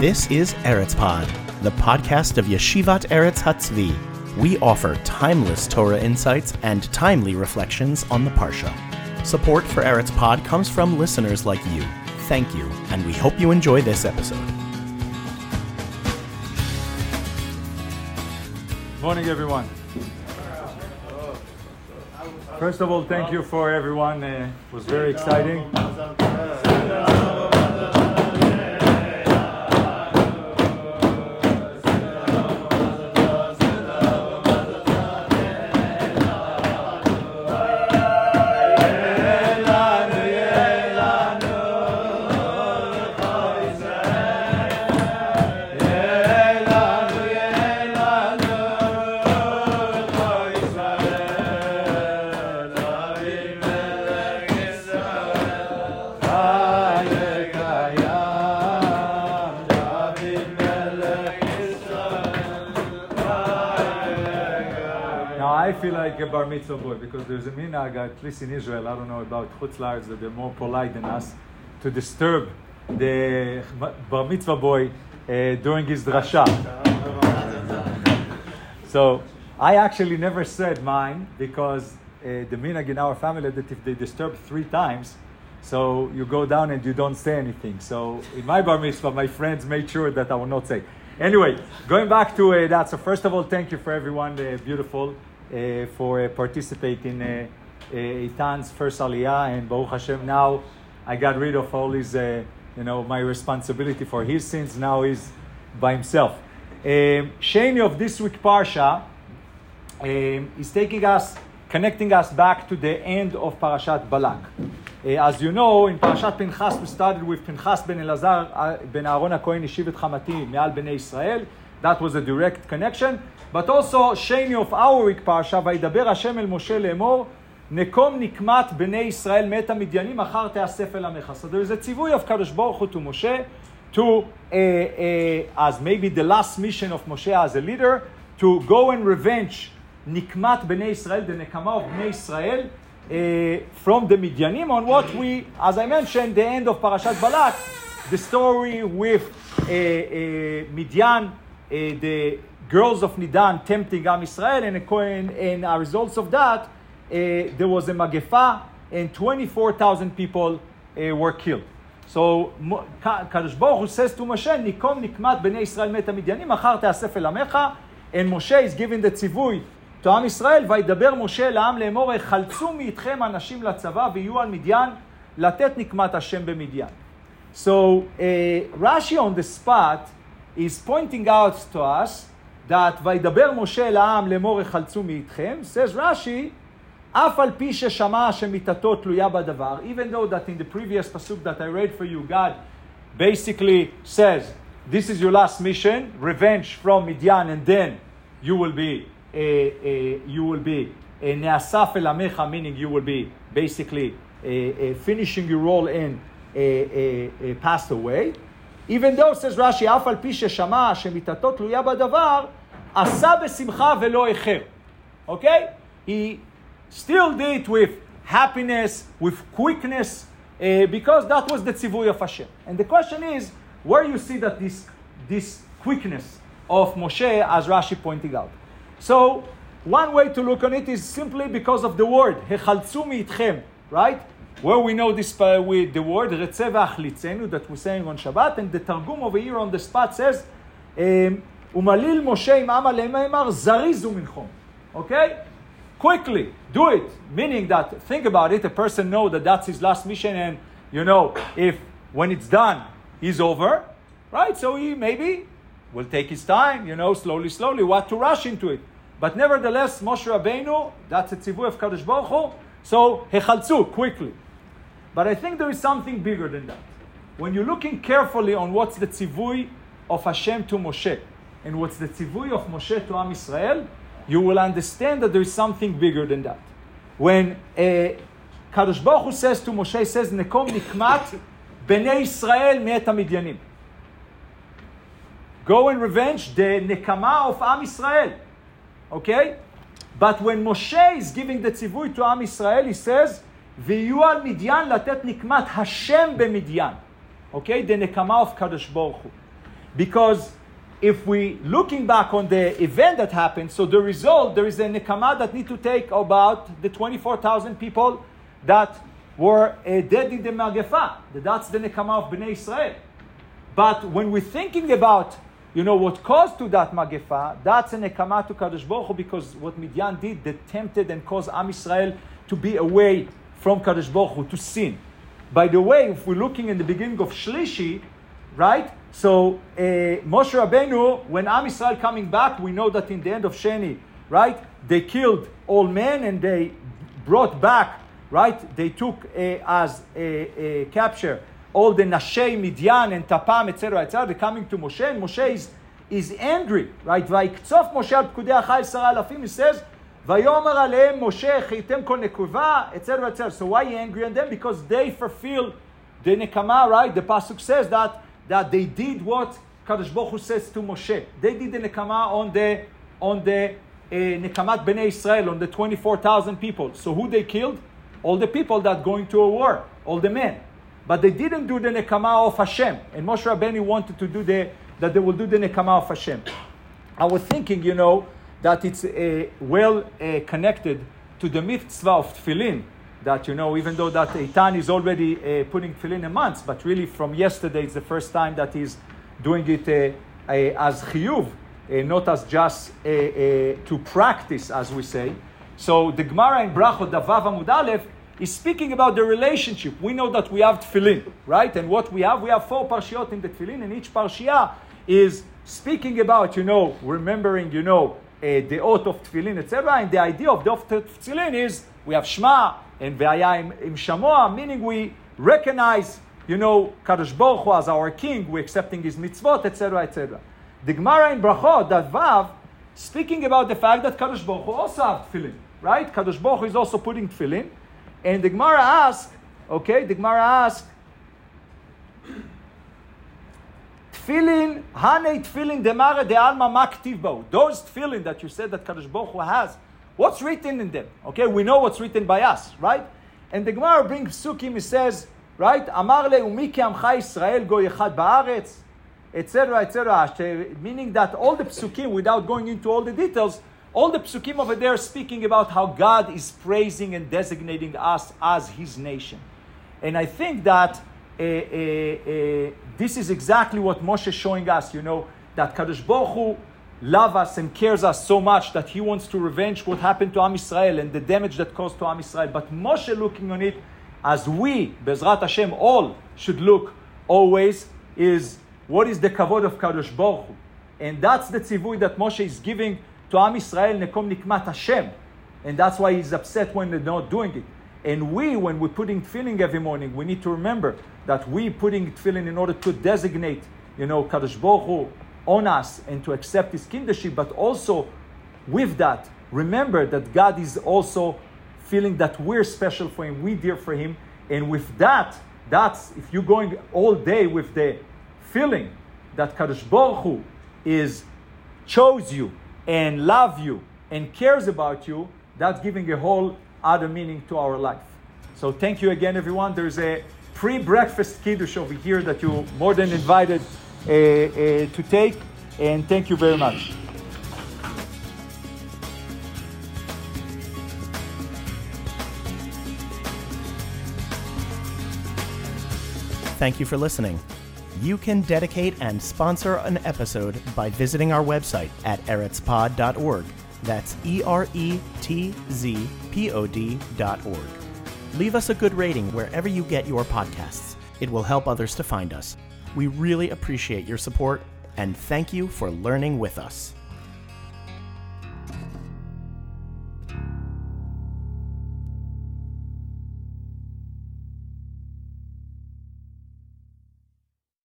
This is Eretz Pod, the podcast of Yeshivat Eretz Hatzvi. We offer timeless Torah insights and timely reflections on the Parsha. Support for Eretz Pod comes from listeners like you. Thank you, and we hope you enjoy this episode. Morning, everyone. First of all, thank you for everyone. Uh, it was very exciting. I feel like a bar mitzvah boy because there's a minhag, at least in Israel, I don't know about Chutz La'aretz, that they're more polite than us, to disturb the bar mitzvah boy uh, during his drasha. So I actually never said mine because uh, the minhag in our family that if they disturb three times, so you go down and you don't say anything. So in my bar mitzvah, my friends made sure that I will not say. Anyway, going back to uh, that. So first of all, thank you for everyone, uh, beautiful, for uh, participating in uh, uh, Eitan's first aliyah, and Baruch Hashem. Now I got rid of all his, uh, you know, my responsibility for his sins. Now he's by himself. Um, Sheni of this week parsha um, is taking us, connecting us back to the end of Parashat Balak. Uh, as you know, in Parashat Pinchas, we started with Pinchas ben Elazar uh, ben Aaron HaKohen Yeshivet Chamati Me'al Bnei Israel. That was a direct connection. But also, Sheni of our week parsha, וידבר השם אל משה לאמור, נקום נקמת בני ישראל מת המדיינים, אחר תאסף אל So there is a tzivui of Kadosh Baruch Hu to Moshe, to, uh, uh, as maybe the last mission of Moshe as a leader, to go and revenge Nikmat Bnei Israel, the Nekama of Bnei Israel uh, from the Midianim on what we, as I mentioned, the end of Parashat Balak, the story with uh, uh, Midian uh, the girls of Midian tempting Am Israel, and, according, and as a result of that, uh, there was a magefa, and 24,000 people uh, were killed. So Kadosh Baruch Hu says to Moshe, Nikom nikmat bnei Israel met המדיינים, אחר תאסף אל And Moshe is giving the tzivui to עם ישראל, וידבר משה אל העם לאמור, חלצו מאיתכם אנשים לצבא ויהיו על מדיין, לתת נקמת השם במדיין. So uh, Rashi on the spot is pointing out to us that וידבר משה לעם לאמור החלצו מאיתכם, says Rashi, אף על פי ששמע שמיתתו תלויה בדבר, even though that in the previous pasuk that I read for you, God basically says, this is your last mission, revenge from Midian, and then you will be, uh, uh, you will be, uh, neasaf el amecha, meaning you will be basically uh, uh, finishing your role in uh, uh, uh, passed away. Even though, says Rashi, אף על פי ששמע שמיתתו תלויה בדבר, עשה בשמחה ולא איחר. Okay? He still did it with happiness, with quickness, uh, because that was the tzivui of Hashem. And the question is, where you see that this, this quickness of Moshe, as Rashi pointing out. So, one way to look on it is simply because of the word, hechaltzu mitchem, right? Where we know this by, with the word, retzeh v'achlitzenu, that we're saying on Shabbat, and the Targum over here on the spot says, um, umalil Moshe im ama le'emar zarizu minchom. Okay? quickly do it. Meaning that think about it. A person know that that's his last mission and you know if when it's done he's over right? So he maybe will take his time you know slowly slowly. What to rush into it? But nevertheless Moshe Rabbeinu that's a tzivui of Kadosh Baruch Hu. So hechalzu quickly but I think there is something bigger than that when you're looking carefully on what's the tzivui of Hashem to Moshe and what's the tzivui of Moshe to Am Israel you will understand that there is something bigger than that. When uh, Kadosh Baruch Hu says to Moshe, he says, Nekom nikmat bnei Israel me'et hamidyanim. Go and revenge the nekama of Am Israel. Okay? But when Moshe is giving the tzivui to Am Israel, he says, ויהיו על מדיין לתת נקמת השם במדיין. Okay? The nekama of Kadosh Baruch Hu. Because if we looking back on the event that happened, so the result, there is a nekama that need to take about the 24,000 people that were uh, dead in the Magefa. That's the nekama of Bnei Israel. But when we're thinking about, you know, what caused to that Magefa, that's a nekama to Kadosh Baruch Hu because what Midian did, they tempted and caused Am Israel to be away from Kadosh Baruch Hu to sin. By the way, if we're looking in the beginning of Shlishi, right? So uh, Moshe Rabbeinu, when Am Yisrael coming back, we know that in the end of Sheni, right? They killed all men and they brought back, right? They took uh, as a, a, capture all the Nashei, Midian, and Tapam, etc., etc. They're coming to Moshe, and Moshe is, is angry, right? He says, so why are you angry on them? Because they fulfill the nekama, right? The pasuk says that that they did what Kadosh Baruch Hu says to Moshe. They did the nekama on the on the uh, nekamat bnei Israel on the twenty four thousand people. So who they killed? All the people that going to a war, all the men. But they didn't do the nekama of Hashem. And Moshe Rabbeinu wanted to do the that they will do the nekama of Hashem. I was thinking, you know that it's uh, well uh, connected to the mitzvah of tefillin that you know, even though that Eitan is already uh, putting tefillin a month, but really from yesterday it's the first time that he's doing it uh, uh, as chiyuv, uh, not as just to practice, as we say. So the Gemara in Brachot Davav Amud Aleph is speaking about the relationship. We know that we have tefillin, right? And what we have, we have four parshiot in the tefillin, and each parshia is speaking about, you know, remembering, you know, the oath of tefillin, etc. And the idea of the oath of tefillin is we have Shema, and Ve'aya im, im Shamoa, meaning we recognize, you know, Kadosh Baruch Hu as our king, we're accepting his mitzvot, etc., etc. The Gemara in Brachot, that Vav, speaking about the fact that Kadosh Baruch Hu also have tefillin, right? Kadosh Baruch Hu is also putting tefillin, and the Gemara asks, okay, the Gemara asks, tefillin, hane tefillin demare de alma maktiv Those tefillin that you said that Kadosh Baruch Hu has, What's written in them? Okay, we know what's written by us, right? And the Gemara brings Sukkim, he says, right? Amar le umike amcha Israel go yechad ba'aretz, etc., etc. Meaning that all the psukim, without going into all the details, all the psukim over there speaking about how God is praising and designating us as His nation. And I think that Eh, eh, eh, this is exactly what Moshe is showing us, you know, that Kadosh Baruch Hu love us and cares us so much that he wants to revenge what happened to Am Israel and the damage that caused to Am Israel. But Moshe looking on it as we, Bezrat Hashem, all should look always is what is the kavod of Kadosh Baruch Hu. And that's the tzivui that Moshe is giving to Am Israel, Nekom Nikmat Hashem. And that's why he's upset when they're not doing it. And we, when we're putting tefillin every morning, we need to remember that we putting tefillin in order to designate, you know, Kadosh Baruch Hu, on us and to accept his kingship, but also with that, remember that God is also feeling that we're special for him, we dear for him. And with that, that's if you're going all day with the feeling that Kadosh Baruch Hu is chose you and love you and cares about you, that's giving a whole other meaning to our life. So thank you again, everyone. There's a pre-breakfast kiddush over here that you're more than invited uh, uh, to take. And thank you very much. Thank you for listening. You can dedicate and sponsor an episode by visiting our website at eretzpod.org. That's E R E T Z P O D dot org. Leave us a good rating wherever you get your podcasts. It will help others to find us. We really appreciate your support and thank you for learning with us.